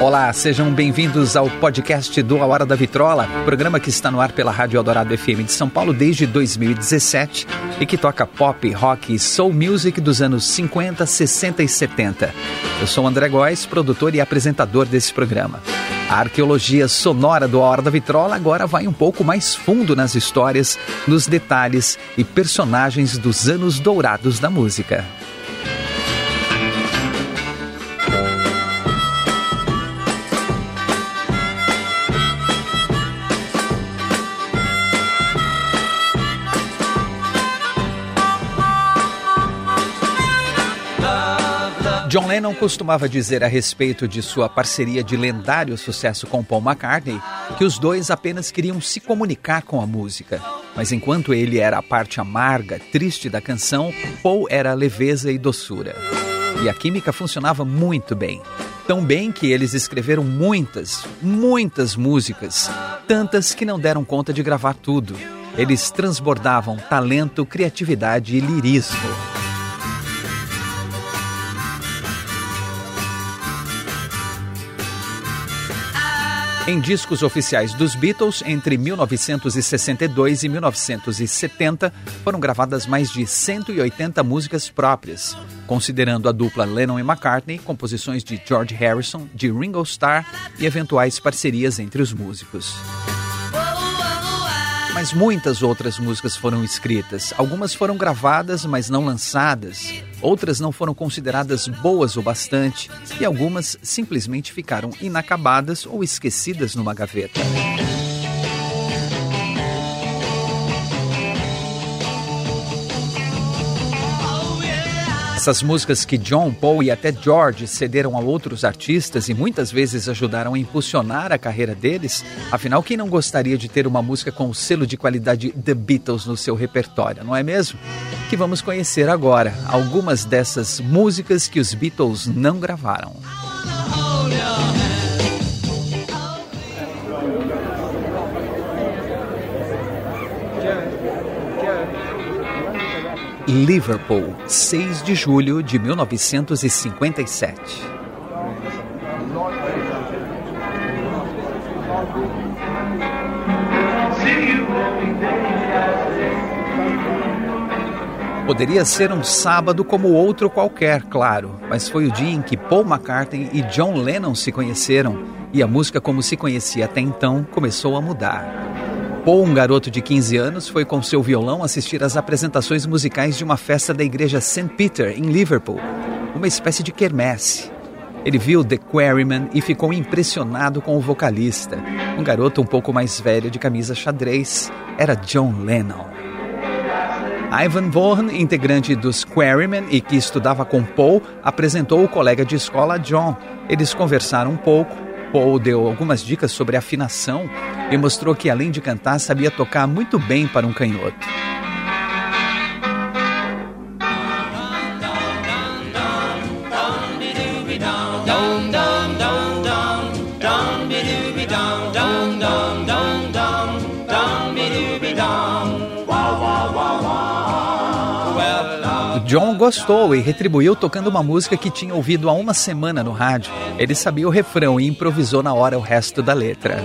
Olá, sejam bem-vindos ao podcast do A Hora da Vitrola, programa que está no ar pela Rádio Eldorado FM de São Paulo desde 2017 e que toca pop, rock e soul music dos anos 50, 60 e 70. Eu sou André Góes, produtor e apresentador desse programa. A arqueologia sonora do A Hora da Vitrola agora vai um pouco mais fundo nas histórias, nos detalhes e personagens dos anos dourados da música. John Lennon costumava dizer a respeito de sua parceria de lendário sucesso com Paul McCartney que os dois apenas queriam se comunicar com a música. Mas enquanto ele era a parte amarga, triste da canção, Paul era a leveza e doçura. E a química funcionava muito bem. Tão bem que eles escreveram muitas, muitas músicas, tantas que não deram conta de gravar tudo. Eles transbordavam talento, criatividade e lirismo. Em discos oficiais dos Beatles, entre 1962 e 1970, foram gravadas mais de 180 músicas próprias, considerando a dupla Lennon e McCartney, composições de George Harrison, de Ringo Starr e eventuais parcerias entre os músicos. Mas muitas outras músicas foram escritas. Algumas foram gravadas, mas não lançadas. Outras não foram consideradas boas o bastante. E algumas simplesmente ficaram inacabadas ou esquecidas numa gaveta. Essas músicas que John, Paul e até George cederam a outros artistas e muitas vezes ajudaram a impulsionar a carreira deles, afinal, quem não gostaria de ter uma música com o selo de qualidade The Beatles no seu repertório, não é mesmo? Que vamos conhecer agora algumas dessas músicas que os Beatles não gravaram. Liverpool, 6 de julho de 1957. Poderia ser um sábado como outro qualquer, claro, mas foi o dia em que Paul McCartney e John Lennon se conheceram e a música como se conhecia até então começou a mudar. Paul, um garoto de 15 anos, foi com seu violão assistir às apresentações musicais de uma festa da igreja St. Peter, em Liverpool, uma espécie de quermesse. Ele viu The Quarrymen e ficou impressionado com o vocalista, um garoto um pouco mais velho de camisa xadrez. Era John Lennon. Ivan Vaughan, integrante dos Quarrymen e que estudava com Paul, apresentou o colega de escola John. Eles conversaram um pouco Paul deu algumas dicas sobre afinação e mostrou que, além de cantar, sabia tocar muito bem para um canhoto. Gostou e retribuiu tocando uma música que tinha ouvido há uma semana no rádio. Ele sabia o refrão e improvisou na hora o resto da letra.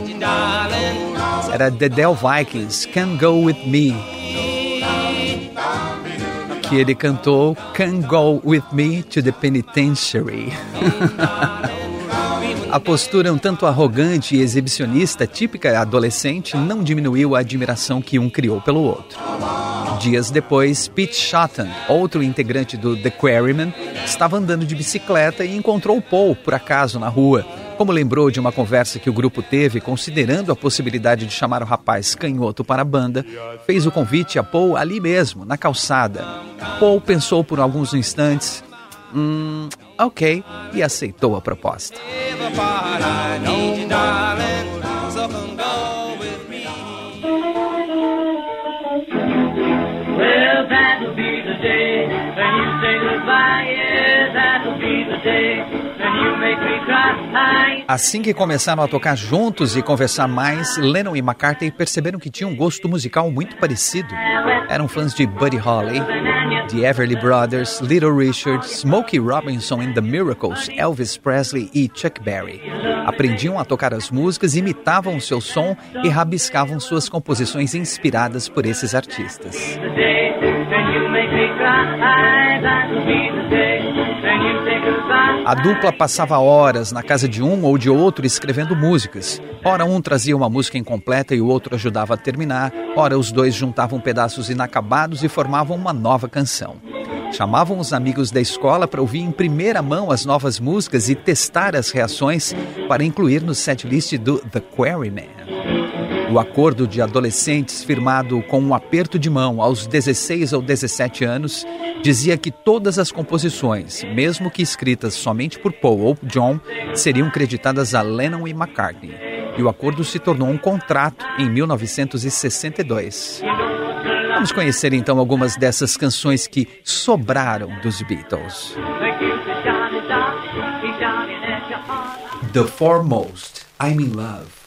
Era The Del Vikings, Can Go With Me. Que ele cantou Can Go With Me to the Penitentiary. A postura um tanto arrogante e exibicionista típica adolescente não diminuiu a admiração que um criou pelo outro. Dias depois, Pete Shotton, outro integrante do The Quarrymen, estava andando de bicicleta e encontrou Paul por acaso na rua. Como lembrou de uma conversa que o grupo teve, considerando a possibilidade de chamar o rapaz canhoto para a banda, fez o convite a Paul ali mesmo, na calçada. Paul pensou por alguns instantes, hum, ok, e aceitou a proposta. Assim que começaram a tocar juntos e conversar mais, Lennon e McCartney perceberam que tinham um gosto musical muito parecido. Eram fãs de Buddy Holly, The Everly Brothers, Little Richard, Smokey Robinson and the Miracles, Elvis Presley e Chuck Berry. Aprendiam a tocar as músicas, imitavam seu som e rabiscavam suas composições inspiradas por esses artistas. A dupla passava horas na casa de um ou de outro escrevendo músicas. Ora um trazia uma música incompleta e o outro ajudava a terminar, ora os dois juntavam pedaços inacabados e formavam uma nova canção. Chamavam os amigos da escola para ouvir em primeira mão as novas músicas e testar as reações para incluir no setlist do The Quarryman. O acordo de adolescentes, firmado com um aperto de mão aos 16 ou 17 anos, dizia que todas as composições, mesmo que escritas somente por Paul ou John, seriam creditadas a Lennon e McCartney. E o acordo se tornou um contrato em 1962. Vamos conhecer então algumas dessas canções que sobraram dos Beatles. The Foremost, I'm in Love.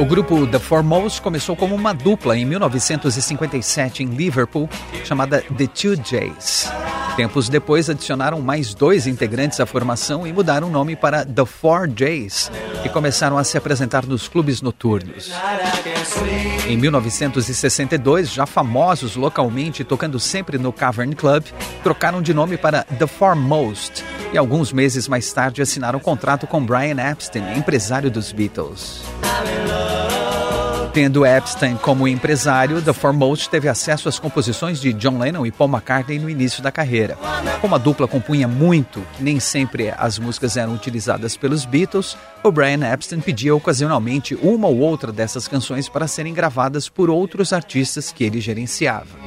O grupo The Foremost começou como uma dupla em 1957 em Liverpool, chamada The Two Jays. Tempos depois, adicionaram mais dois integrantes à formação e mudaram o nome para The Four Jays, e começaram a se apresentar nos clubes noturnos. Em 1962, já famosos localmente, tocando sempre no Cavern Club, trocaram de nome para The Foremost e alguns meses mais tarde assinaram um contrato com Brian Epstein, empresário dos Beatles. Tendo Epstein como empresário, The Foremost teve acesso às composições de John Lennon e Paul McCartney no início da carreira. Como a dupla compunha muito, nem sempre as músicas eram utilizadas pelos Beatles, o Brian Epstein pedia ocasionalmente uma ou outra dessas canções para serem gravadas por outros artistas que ele gerenciava.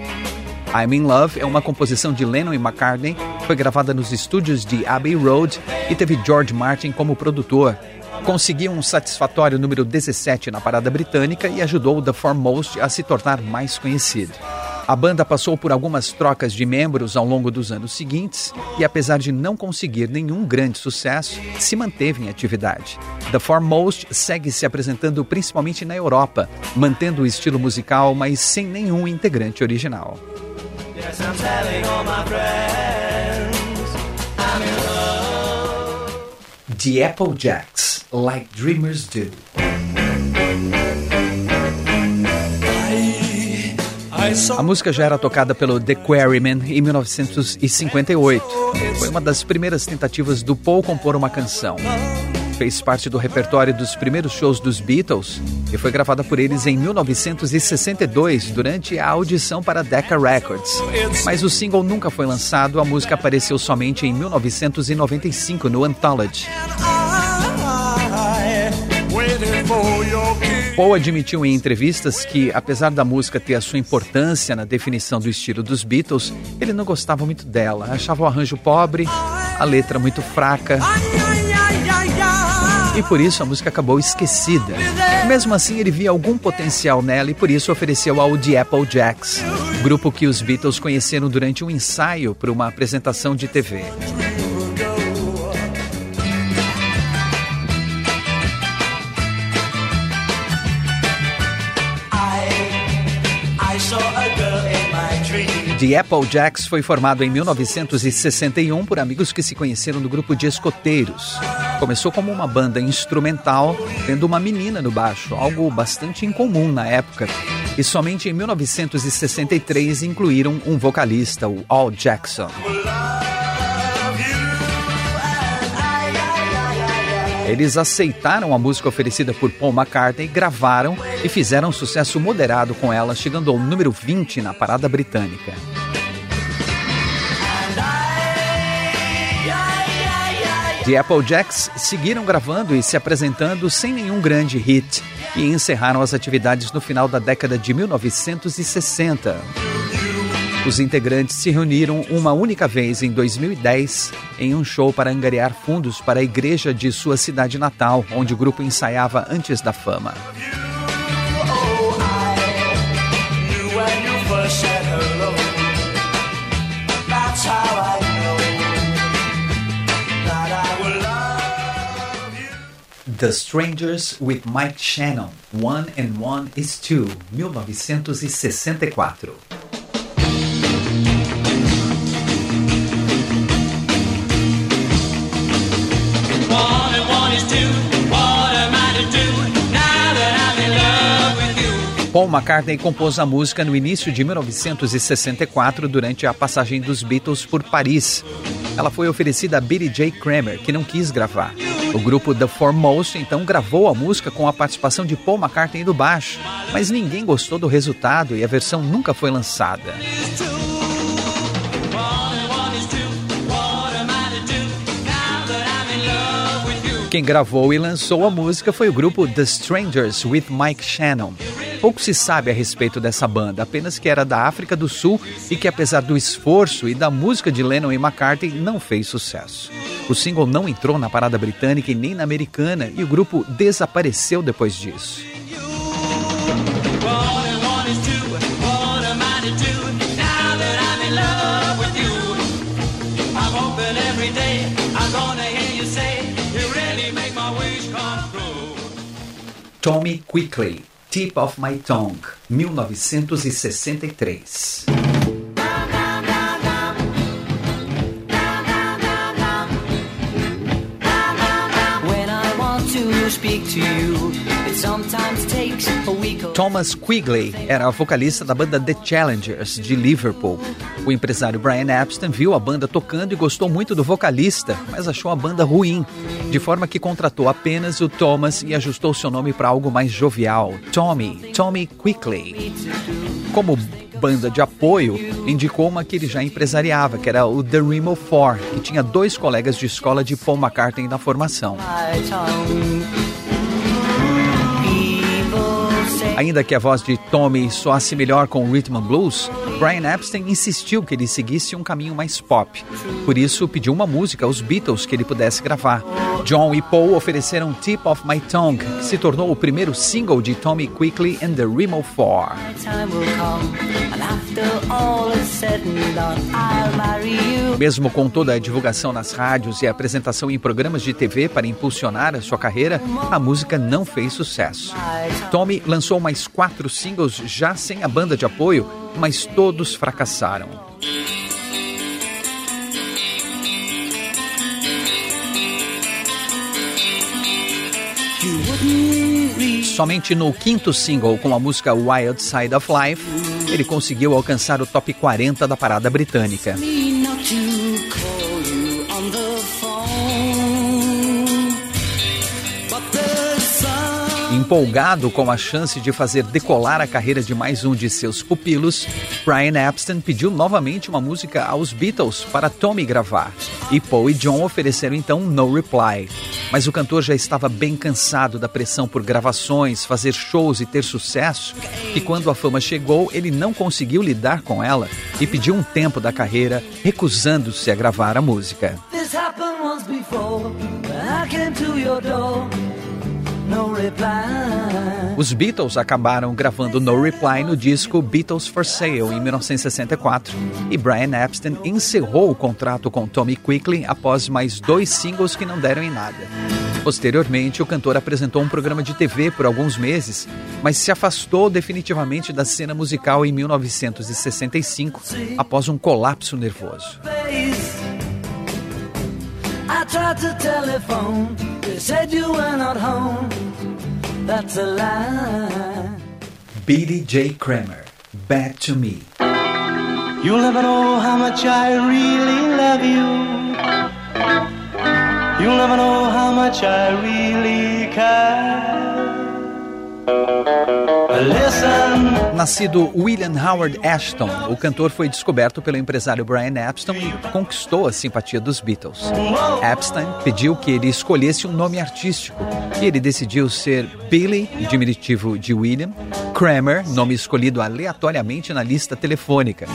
I'm in Love é uma composição de Lennon e McCartney, foi gravada nos estúdios de Abbey Road e teve George Martin como produtor, conseguiu um satisfatório número 17 na parada britânica e ajudou The Foremost a se tornar mais conhecido. A banda passou por algumas trocas de membros ao longo dos anos seguintes e, apesar de não conseguir nenhum grande sucesso, se manteve em atividade. The Foremost segue se apresentando principalmente na Europa, mantendo o estilo musical, mas sem nenhum integrante original. Yes, The Applejacks, Like Dreamers Do. A música já era tocada pelo The Quarrymen em 1958. Foi uma das primeiras tentativas do Paul compor uma canção. Fez parte do repertório dos primeiros shows dos Beatles e foi gravada por eles em 1962 durante a audição para Decca Records. Mas o single nunca foi lançado, a música apareceu somente em 1995 no Anthology. Paul admitiu em entrevistas que, apesar da música ter a sua importância na definição do estilo dos Beatles, ele não gostava muito dela. Achava o arranjo pobre, a letra muito fraca e por isso a música acabou esquecida. Mesmo assim, ele via algum potencial nela e por isso ofereceu ao The Apple Jacks, grupo que os Beatles conheceram durante um ensaio para uma apresentação de TV. The Applejacks foi formado em 1961 por amigos que se conheceram no grupo de escoteiros. Começou como uma banda instrumental, tendo uma menina no baixo, algo bastante incomum na época. E somente em 1963 incluíram um vocalista, o Al Jackson. Eles aceitaram a música oferecida por Paul McCartney, gravaram e fizeram um sucesso moderado com ela, chegando ao número 20 na parada britânica. The Applejacks seguiram gravando e se apresentando sem nenhum grande hit e encerraram as atividades no final da década de 1960. Os integrantes se reuniram uma única vez em 2010 em um show para angariar fundos para a igreja de sua cidade natal, onde o grupo ensaiava antes da fama. The Strangers with Mike Shannon, One and One is Two, 1964. Paul McCartney compôs a música no início de 1964 durante a passagem dos Beatles por Paris. Ela foi oferecida a Billy J. Kramer, que não quis gravar. O grupo The Foremost então gravou a música com a participação de Paul McCartney do baixo, mas ninguém gostou do resultado e a versão nunca foi lançada. Quem gravou e lançou a música foi o grupo The Strangers with Mike Shannon. Pouco se sabe a respeito dessa banda, apenas que era da África do Sul e que, apesar do esforço e da música de Lennon e McCartney, não fez sucesso. O single não entrou na parada britânica e nem na americana, e o grupo desapareceu depois disso. Tommy Quickly Tip of My Tongue, 1963. When I want to speak to you, it sometimes takes a Thomas Quigley era vocalista da banda The Challengers de Liverpool. O empresário Brian Epstein viu a banda tocando e gostou muito do vocalista, mas achou a banda ruim, de forma que contratou apenas o Thomas e ajustou seu nome para algo mais jovial, Tommy, Tommy Quigley. Como banda de apoio, indicou uma que ele já empresariava, que era o The Remo 4, que tinha dois colegas de escola de Paul McCartney na formação. Ainda que a voz de Tommy soasse melhor com o rhythm and blues, Brian Epstein insistiu que ele seguisse um caminho mais pop. Por isso, pediu uma música aos Beatles que ele pudesse gravar. John e Paul ofereceram Tip of My Tongue, que se tornou o primeiro single de Tommy Quickly and the Remo 4. Mesmo com toda a divulgação nas rádios e a apresentação em programas de TV para impulsionar a sua carreira, a música não fez sucesso. Tommy lançou mais quatro singles já sem a banda de apoio, mas todos fracassaram. Somente no quinto single, com a música Wild Side of Life, ele conseguiu alcançar o top 40 da parada britânica. Empolgado com a chance de fazer decolar a carreira de mais um de seus pupilos, Brian Epstein pediu novamente uma música aos Beatles para Tommy gravar, e Paul e John ofereceram então No Reply. Mas o cantor já estava bem cansado da pressão por gravações, fazer shows e ter sucesso, e quando a fama chegou, ele não conseguiu lidar com ela e pediu um tempo da carreira, recusando-se a gravar a música. This os Beatles acabaram gravando No Reply no disco Beatles for Sale em 1964 e Brian Epstein encerrou o contrato com Tommy Quickly após mais dois singles que não deram em nada. Posteriormente, o cantor apresentou um programa de TV por alguns meses, mas se afastou definitivamente da cena musical em 1965 após um colapso nervoso. I tried to telephone, they said you were not home. That's a lie. Billy J. Kramer, Back to Me. You'll never know how much I really love you. You'll never know how much I really care. Nascido William Howard Ashton, o cantor foi descoberto pelo empresário Brian Epstein e conquistou a simpatia dos Beatles. Epstein pediu que ele escolhesse um nome artístico e ele decidiu ser Billy, diminutivo de William, Kramer, nome escolhido aleatoriamente na lista telefônica.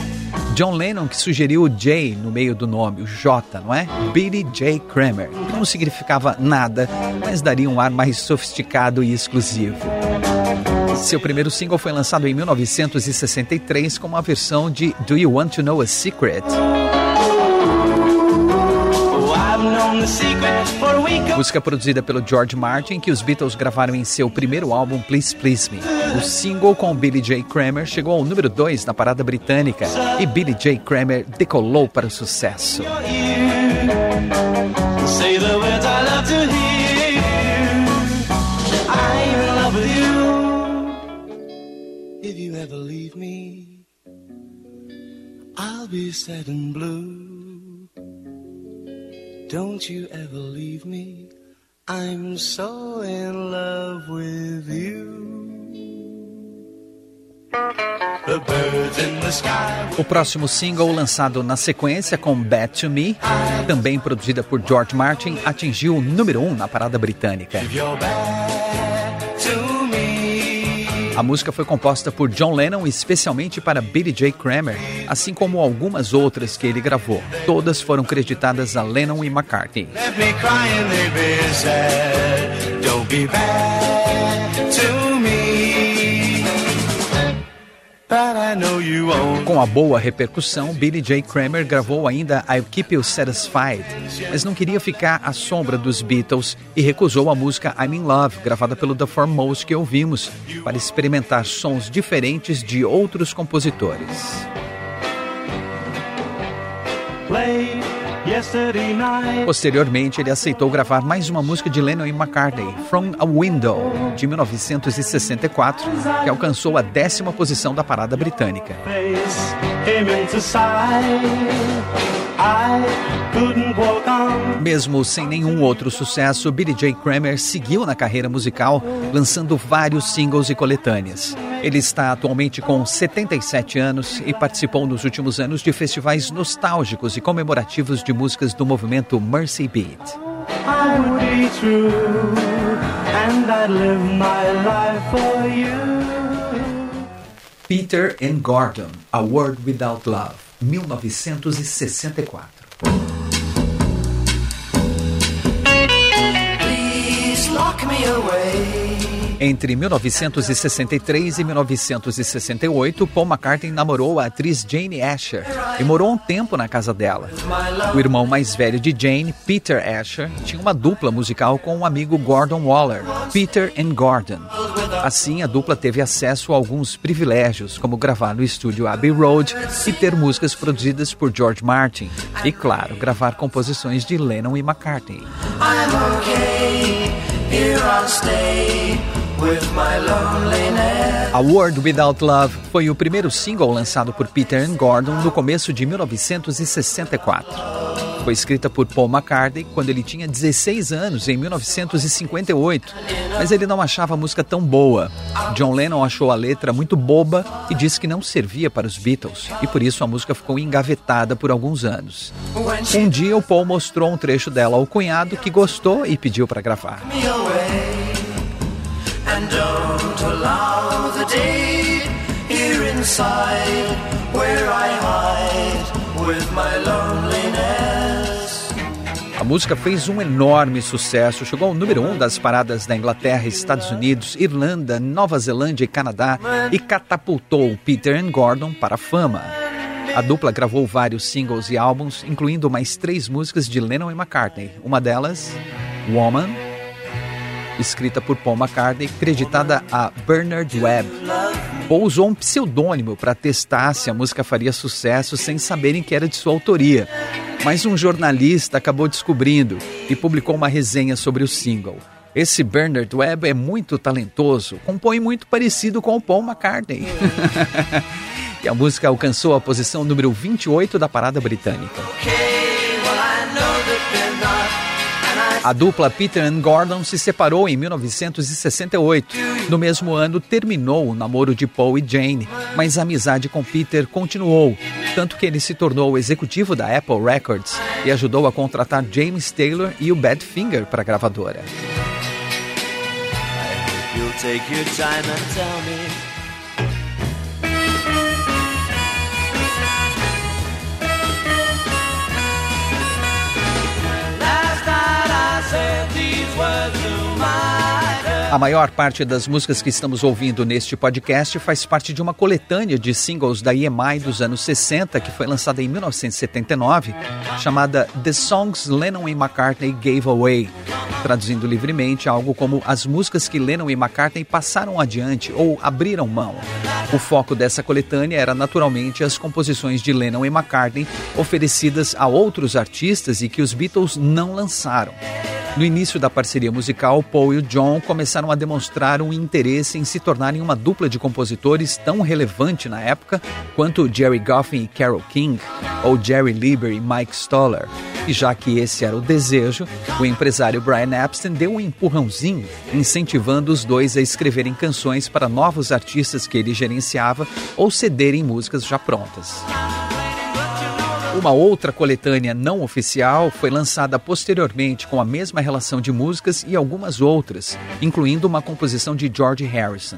John Lennon que sugeriu o J no meio do nome, o J, não é? Billy J. Kramer, que não significava nada, mas daria um ar mais sofisticado e exclusivo. Seu primeiro single foi lançado em 1963 com uma versão de Do You Want to Know a Secret? Música produzida pelo George Martin, que os Beatles gravaram em seu primeiro álbum Please Please Me. O single com Billy J. Kramer chegou ao número 2 na parada britânica e Billy J. Kramer decolou para o sucesso. I'll be sad and blue. Don't you ever leave me. I'm so in love with you. O próximo single, lançado na sequência com Bad to Me, também produzida por George Martin, atingiu o número 1 um na parada britânica. A música foi composta por John Lennon especialmente para Billy J. Kramer, assim como algumas outras que ele gravou. Todas foram creditadas a Lennon e McCartney. Com a boa repercussão, Billy J. Kramer gravou ainda I'll Keep You Satisfied, mas não queria ficar à sombra dos Beatles e recusou a música I'm in Love, gravada pelo The Foremost que ouvimos, para experimentar sons diferentes de outros compositores. Play Posteriormente, ele aceitou gravar mais uma música de Lennon e McCartney, From a Window, de 1964, que alcançou a décima posição da parada britânica. Mesmo sem nenhum outro sucesso, Billy J. Kramer seguiu na carreira musical, lançando vários singles e coletâneas. Ele está atualmente com 77 anos e participou nos últimos anos de festivais nostálgicos e comemorativos de músicas do movimento Mercy Beat. Peter and Gordon, A World Without Love, 1964. Entre 1963 e 1968, Paul McCartney namorou a atriz Jane Asher e morou um tempo na casa dela. O irmão mais velho de Jane, Peter Asher, tinha uma dupla musical com o um amigo Gordon Waller, Peter and Gordon. Assim, a dupla teve acesso a alguns privilégios, como gravar no estúdio Abbey Road e ter músicas produzidas por George Martin. E, claro, gravar composições de Lennon e McCartney. I'm okay, here I'll stay. A World Without Love foi o primeiro single lançado por Peter and Gordon no começo de 1964. Foi escrita por Paul McCartney quando ele tinha 16 anos, em 1958, mas ele não achava a música tão boa. John Lennon achou a letra muito boba e disse que não servia para os Beatles, e por isso a música ficou engavetada por alguns anos. Um dia, o Paul mostrou um trecho dela ao cunhado que gostou e pediu para gravar. And don't allow the day here inside where I hide with my loneliness. A música fez um enorme sucesso, chegou ao número um das paradas da Inglaterra, Estados Unidos, Irlanda, Nova Zelândia e Canadá e catapultou Peter and Gordon para a fama. A dupla gravou vários singles e álbuns, incluindo mais três músicas de Lennon e McCartney. Uma delas, Woman, escrita por Paul McCartney, creditada a Bernard Webb. Paul usou um pseudônimo para testar se a música faria sucesso sem saberem que era de sua autoria. Mas um jornalista acabou descobrindo e publicou uma resenha sobre o single. Esse Bernard Webb é muito talentoso, compõe muito parecido com o Paul McCartney. e a música alcançou a posição número 28 da parada britânica. A dupla Peter and Gordon se separou em 1968. No mesmo ano, terminou o namoro de Paul e Jane, mas a amizade com Peter continuou, tanto que ele se tornou executivo da Apple Records e ajudou a contratar James Taylor e o Badfinger para a gravadora. A maior parte das músicas que estamos ouvindo neste podcast faz parte de uma coletânea de singles da EMI dos anos 60, que foi lançada em 1979, chamada The Songs Lennon e McCartney Gave Away, traduzindo livremente algo como as músicas que Lennon e McCartney passaram adiante ou abriram mão. O foco dessa coletânea era naturalmente as composições de Lennon e McCartney oferecidas a outros artistas e que os Beatles não lançaram. No início da parceria musical, Paul e John começaram a demonstrar um interesse em se tornarem uma dupla de compositores tão relevante na época quanto Jerry Goffin e Carole King, ou Jerry Lieber e Mike Stoller. E já que esse era o desejo, o empresário Brian Epstein deu um empurrãozinho, incentivando os dois a escreverem canções para novos artistas que ele gerenciava ou cederem músicas já prontas. Uma outra coletânea não oficial foi lançada posteriormente com a mesma relação de músicas e algumas outras, incluindo uma composição de George Harrison.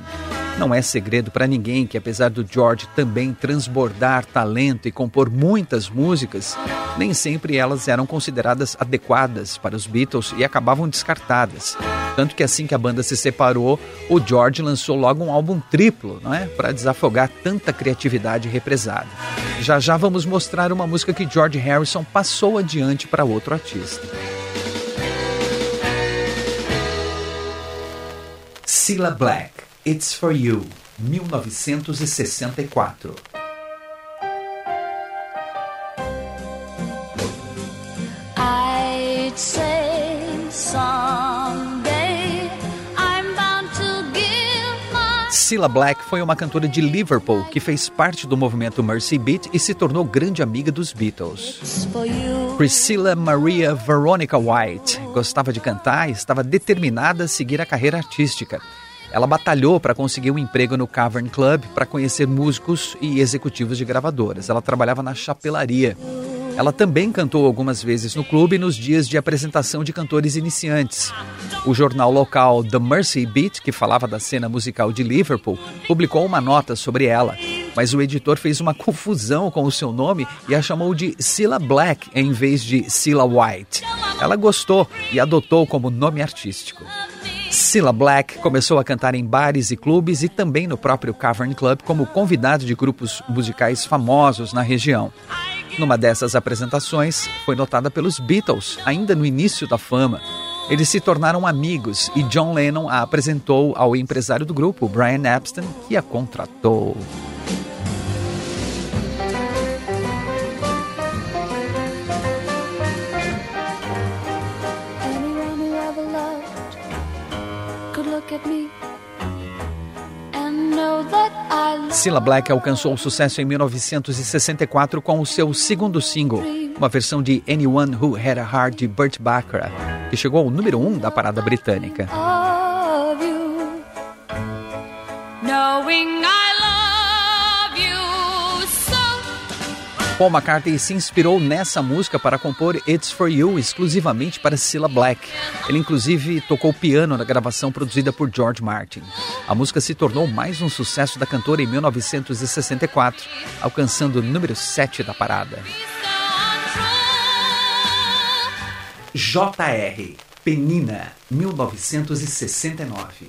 Não é segredo para ninguém que, apesar do George também transbordar talento e compor muitas músicas, nem sempre elas eram consideradas adequadas para os Beatles e acabavam descartadas. Tanto que assim que a banda se separou, o George lançou logo um álbum triplo, não é? Para desafogar tanta criatividade represada. Já já vamos mostrar uma música que George Harrison passou adiante para outro artista. Cilla Black, It's For You, 1964. I'd say someday I'm bound to give my... Cilla Black foi uma cantora de Liverpool que fez parte do movimento Mercy Beat e se tornou grande amiga dos Beatles. Priscilla Maria Veronica White gostava de cantar e estava determinada a seguir a carreira artística. Ela batalhou para conseguir um emprego no Cavern Club para conhecer músicos e executivos de gravadoras. Ela trabalhava na chapelaria. Ela também cantou algumas vezes no clube nos dias de apresentação de cantores iniciantes. O jornal local The Mercy Beat, que falava da cena musical de Liverpool, publicou uma nota sobre ela, mas o editor fez uma confusão com o seu nome e a chamou de Cilla Black em vez de Cilla White. Ela gostou e adotou como nome artístico. Cilla Black começou a cantar em bares e clubes e também no próprio Cavern Club como convidado de grupos musicais famosos na região. Numa dessas apresentações, foi notada pelos Beatles, ainda no início da fama. Eles se tornaram amigos e John Lennon a apresentou ao empresário do grupo, Brian Epstein, que a contratou. Cilla Black alcançou o sucesso em 1964 com o seu segundo single, uma versão de Anyone Who Had a Heart de Burt Bacharach, que chegou ao número 1 um da parada britânica. Paul McCartney se inspirou nessa música para compor It's For You exclusivamente para Cilla Black. Ele inclusive tocou piano na gravação produzida por George Martin. A música se tornou mais um sucesso da cantora em 1964, alcançando o número 7 da parada. JR Penina, 1969.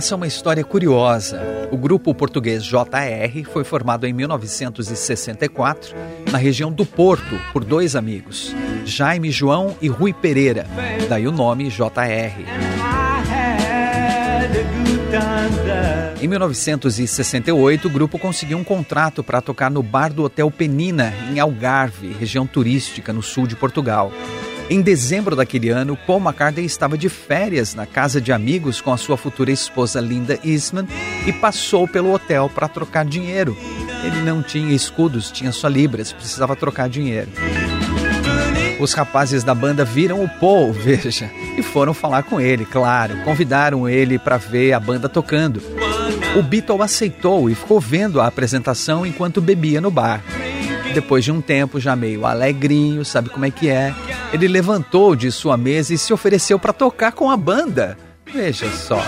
Essa é uma história curiosa. O grupo português JR foi formado em 1964 na região do Porto por dois amigos, Jaime João e Rui Pereira, daí o nome JR. Em 1968, o grupo conseguiu um contrato para tocar no bar do Hotel Penina, em Algarve, região turística no sul de Portugal. Em dezembro daquele ano, Paul McCartney estava de férias na casa de amigos com a sua futura esposa Linda Eastman e passou pelo hotel para trocar dinheiro. Ele não tinha escudos, tinha só libras, precisava trocar dinheiro. Os rapazes da banda viram o Paul, veja, e foram falar com ele, claro. Convidaram ele para ver a banda tocando. O Beatle aceitou e ficou vendo a apresentação enquanto bebia no bar. Depois de um tempo, já meio alegrinho, sabe como é que é, ele levantou de sua mesa e se ofereceu para tocar com a banda. Veja só,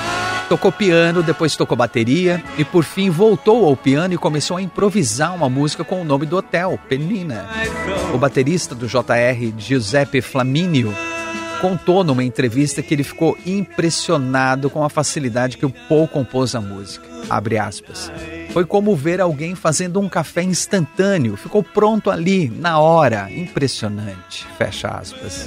Tocou piano, depois tocou bateria e por fim voltou ao piano e começou a improvisar uma música com o nome do hotel, Penina. O baterista do JR, Giuseppe Flamínio, contou numa entrevista que ele ficou impressionado com a facilidade que o Paul compôs a música. Abre aspas. Foi como ver alguém fazendo um café instantâneo, ficou pronto ali, na hora. Impressionante. Fecha aspas.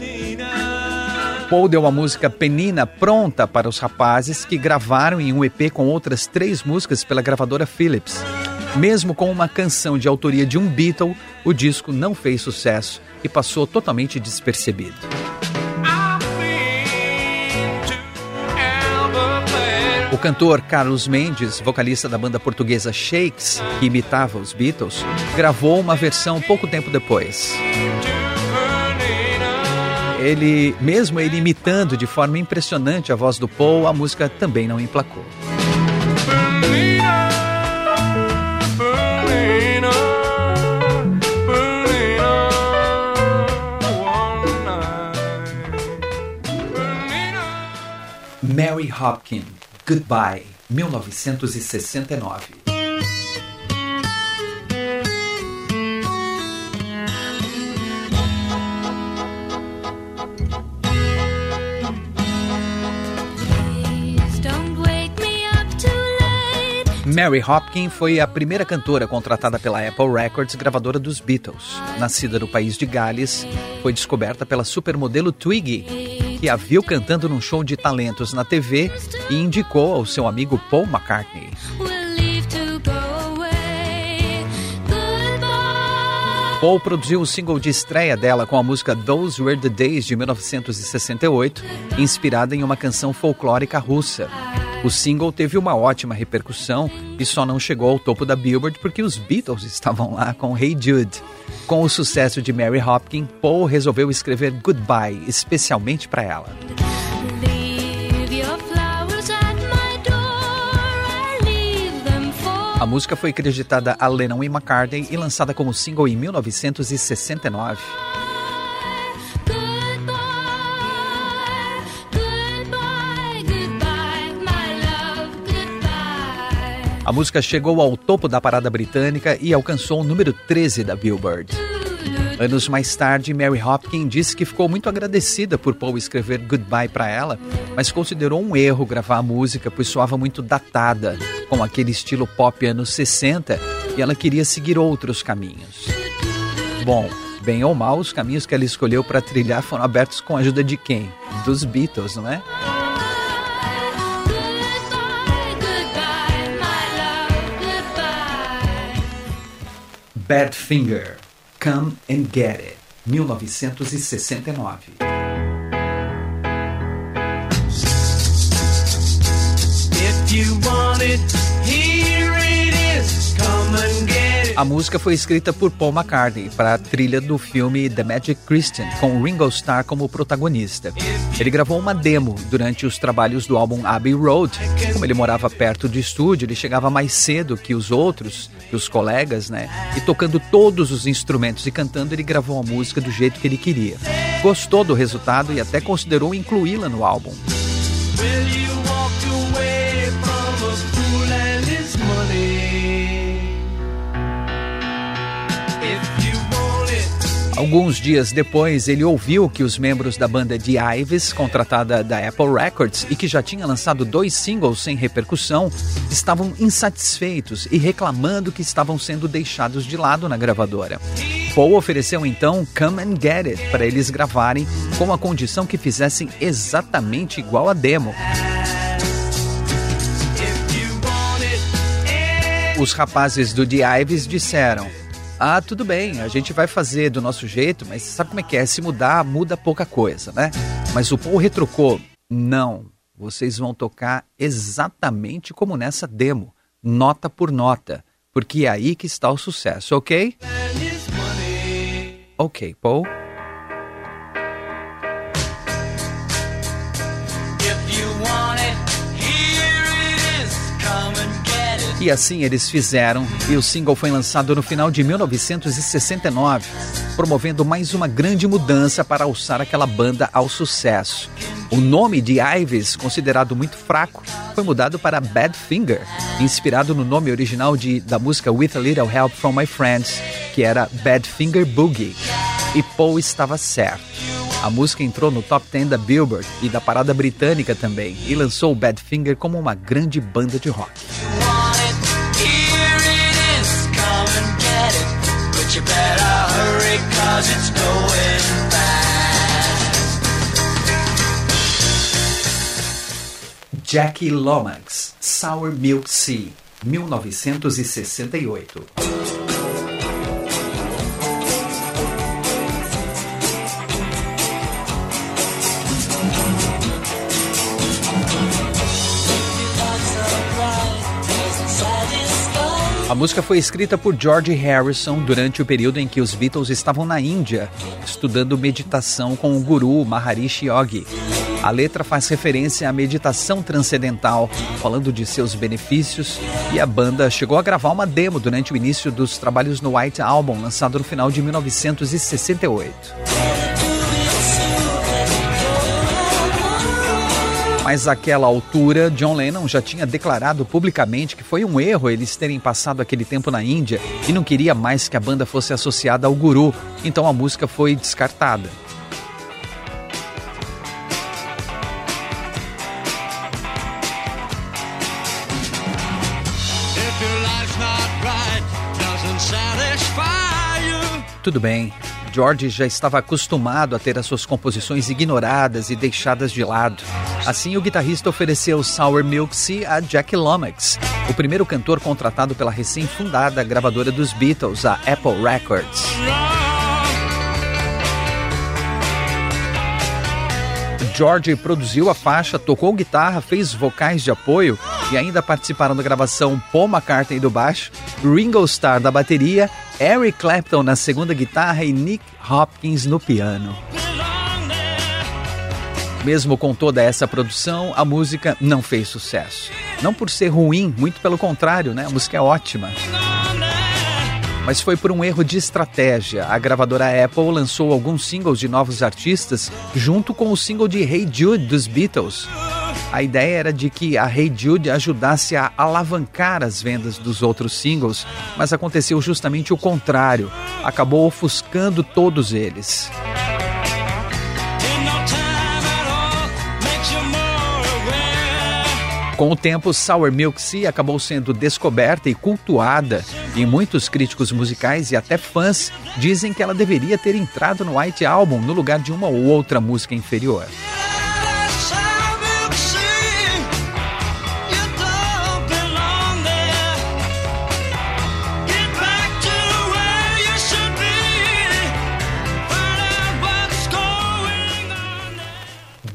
Paul deu a música Penina pronta para os rapazes que gravaram em um EP com outras três músicas pela gravadora Philips. Mesmo com uma canção de autoria de um Beatle, o disco não fez sucesso e passou totalmente despercebido. O cantor Carlos Mendes, vocalista da banda portuguesa Shakes, que imitava os Beatles, gravou uma versão pouco tempo depois ele, mesmo ele imitando de forma impressionante a voz do Paul, a música também não emplacou. Mary Hopkin, Goodbye, 1969. Mary Hopkin foi a primeira cantora contratada pela Apple Records, gravadora dos Beatles. Nascida no país de Gales, foi descoberta pela supermodelo Twiggy, que a viu cantando num show de talentos na TV e indicou ao seu amigo Paul McCartney. Paul produziu o single de estreia dela com a música Those Were the Days de 1968, inspirada em uma canção folclórica russa. O single teve uma ótima repercussão e só não chegou ao topo da Billboard porque os Beatles estavam lá com Hey Jude. Com o sucesso de Mary Hopkin, Paul resolveu escrever Goodbye especialmente para ela. A música foi creditada a Lennon e McCartney e lançada como single em 1969. A música chegou ao topo da parada britânica e alcançou o número 13 da Billboard. Anos mais tarde, Mary Hopkins disse que ficou muito agradecida por Paul escrever Goodbye para ela, mas considerou um erro gravar a música, pois soava muito datada, com aquele estilo pop anos 60, e ela queria seguir outros caminhos. Bom, bem ou mal, os caminhos que ela escolheu para trilhar foram abertos com a ajuda de quem? Dos Beatles, não é? Badfinger, Come and Get It, 1969. If you want it, A música foi escrita por Paul McCartney para a trilha do filme The Magic Christian, com Ringo Starr como protagonista. Ele gravou uma demo durante os trabalhos do álbum Abbey Road. Como ele morava perto do estúdio, ele chegava mais cedo que os outros, que os colegas, né? E tocando todos os instrumentos e cantando, ele gravou a música do jeito que ele queria. Gostou do resultado e até considerou incluí-la no álbum. Alguns dias depois, ele ouviu que os membros da banda The Ives, contratada da Apple Records e que já tinha lançado dois singles sem repercussão, estavam insatisfeitos e reclamando que estavam sendo deixados de lado na gravadora. Paul ofereceu então Come and Get It para eles gravarem, com a condição que fizessem exatamente igual a demo. Os rapazes do The Ives disseram: ah, tudo bem, a gente vai fazer do nosso jeito, mas sabe como é que é? Se mudar, muda pouca coisa, né? Mas o Paul retrucou: não, vocês vão tocar exatamente como nessa demo, nota por nota, porque é aí que está o sucesso, ok? Ok, Paul. E assim eles fizeram, e o single foi lançado no final de 1969, promovendo mais uma grande mudança para alçar aquela banda ao sucesso. O nome de Ives, considerado muito fraco, foi mudado para Badfinger, inspirado no nome original de, da música With a Little Help from My Friends, que era Badfinger Boogie. E Paul estava certo. A música entrou no top 10 da Billboard e da parada britânica também, e lançou Badfinger como uma grande banda de rock. Jackie Lomax, Sour Milk Sea, 1968. A música foi escrita por George Harrison durante o período em que os Beatles estavam na Índia, estudando meditação com o guru Maharishi Yogi. A letra faz referência à meditação transcendental, falando de seus benefícios, e a banda chegou a gravar uma demo durante o início dos trabalhos no White Album, lançado no final de 1968. Mas àquela altura, John Lennon já tinha declarado publicamente que foi um erro eles terem passado aquele tempo na Índia e não queria mais que a banda fosse associada ao guru, então a música foi descartada. Tudo bem, George já estava acostumado a ter as suas composições ignoradas e deixadas de lado. Assim, o guitarrista ofereceu Sour Milk Sea a Jack Lomax, o primeiro cantor contratado pela recém-fundada gravadora dos Beatles, a Apple Records. George produziu a faixa, tocou guitarra, fez vocais de apoio e ainda participaram da gravação Paul McCartney do baixo, Ringo Starr da bateria, Eric Clapton na segunda guitarra e Nick Hopkins no piano. Mesmo com toda essa produção, a música não fez sucesso. Não por ser ruim, muito pelo contrário, né? A música é ótima mas foi por um erro de estratégia. A gravadora Apple lançou alguns singles de novos artistas junto com o single de Hey Jude dos Beatles. A ideia era de que a Hey Jude ajudasse a alavancar as vendas dos outros singles, mas aconteceu justamente o contrário. Acabou ofuscando todos eles. Com o tempo, Sour Milk Sea acabou sendo descoberta e cultuada, e muitos críticos musicais e até fãs dizem que ela deveria ter entrado no White Album no lugar de uma ou outra música inferior.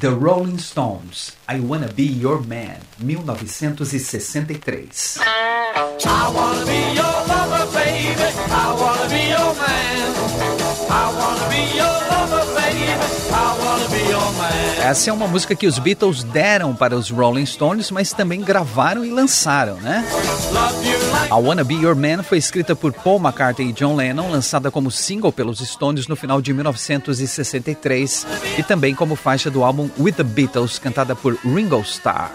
The Rolling Stones, I Wanna Be Your Man, 1963. Essa é uma música que os Beatles deram para os Rolling Stones, mas também gravaram e lançaram, né? I Wanna Be Your Man foi escrita por Paul McCartney e John Lennon, lançada como single pelos Stones no final de 1963 e também como faixa do álbum With the Beatles, cantada por Ringo Starr.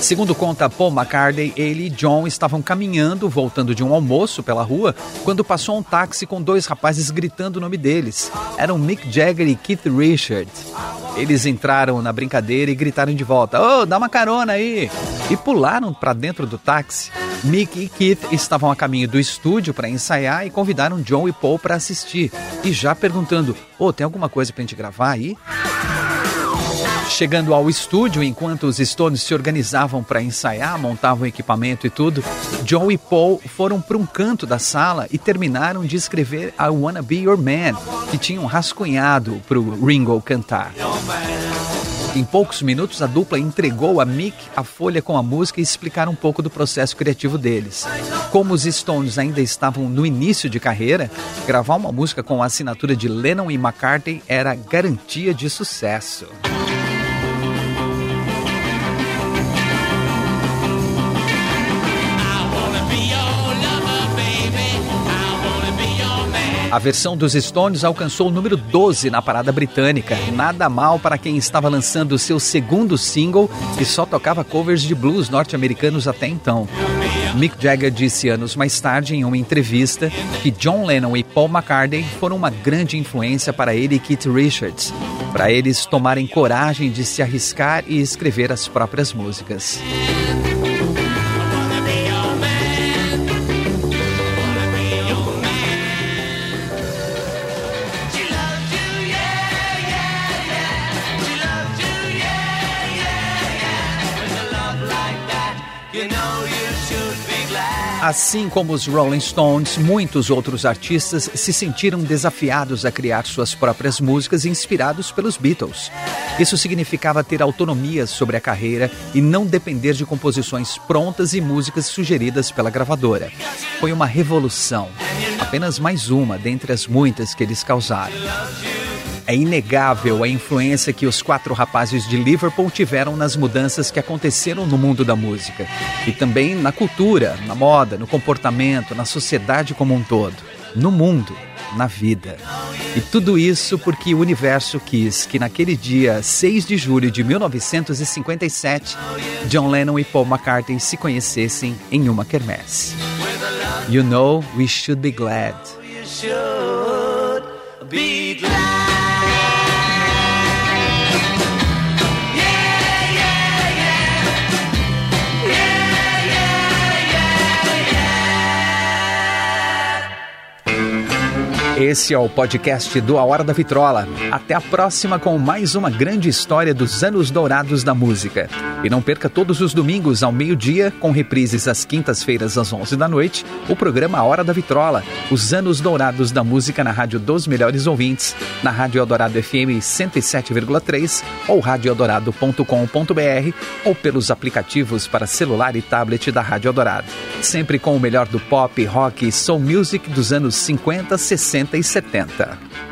Segundo conta Paul McCartney, ele e John estavam caminhando, voltando de um almoço pela rua, quando passou um táxi com dois rapazes gritando o nome deles. Eram Mick Jagger e Keith Richards. Eles entraram na brincadeira e gritaram de volta: "Oh, dá uma carona aí!" E pularam para dentro do táxi. Mick e Keith estavam a caminho do estúdio para ensaiar e convidaram John e Paul para assistir. E já perguntando: "Oh, tem alguma coisa pra gente gravar aí?" Chegando ao estúdio, enquanto os Stones se organizavam para ensaiar, montavam equipamento e tudo, John e Paul foram para um canto da sala e terminaram de escrever I Wanna Be Your Man, que tinham rascunhado para o Ringo cantar. Em poucos minutos, a dupla entregou a Mick a folha com a música e explicaram um pouco do processo criativo deles. Como os Stones ainda estavam no início de carreira, gravar uma música com a assinatura de Lennon e McCartney era garantia de sucesso. A versão dos Stones alcançou o número 12 na parada britânica. Nada mal para quem estava lançando seu segundo single e só tocava covers de blues norte-americanos até então. Mick Jagger disse anos mais tarde em uma entrevista que John Lennon e Paul McCartney foram uma grande influência para ele e Keith Richards, para eles tomarem coragem de se arriscar e escrever as próprias músicas. Assim como os Rolling Stones, muitos outros artistas se sentiram desafiados a criar suas próprias músicas inspirados pelos Beatles. Isso significava ter autonomia sobre a carreira e não depender de composições prontas e músicas sugeridas pela gravadora. Foi uma revolução, apenas mais uma dentre as muitas que eles causaram. É inegável a influência que os quatro rapazes de Liverpool tiveram nas mudanças que aconteceram no mundo da música e também na cultura, na moda, no comportamento, na sociedade como um todo, no mundo, na vida. E tudo isso porque o universo quis que naquele dia 6 de julho de 1957, John Lennon e Paul McCartney se conhecessem em uma quermesse. You know we should be glad. Be glad. Esse é o podcast do A Hora da Vitrola. Até a próxima com mais uma grande história dos anos dourados da música. E não perca todos os domingos ao meio-dia, com reprises às quintas-feiras às 11 da noite, o programa A Hora da Vitrola, os anos dourados da música na Rádio dos Melhores Ouvintes, na Rádio Eldorado FM 107,3 ou radioeldorado.com.br ou pelos aplicativos para celular e tablet da Rádio Eldorado. Sempre com o melhor do pop, rock e soul music dos anos 50, 60 60 e 70.